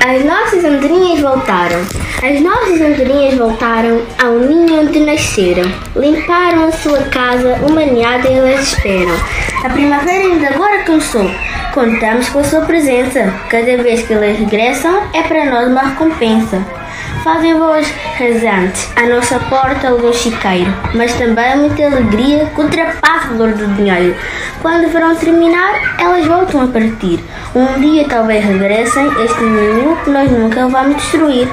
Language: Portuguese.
As nossas andorinhas voltaram. As nossas andorinhas voltaram ao ninho onde nasceram. Limparam a sua casa, uma ninhada elas esperam. A primavera ainda agora começou. Contamos com a sua presença. Cada vez que elas regressam é para nós uma recompensa. Fazem voz rasantes à nossa porta o chiqueiro, mas também muita alegria que ultrapassa o valor do dinheiro. Quando o verão terminar, elas voltam a partir. Um dia talvez regressem este ninho que nós nunca vamos destruir.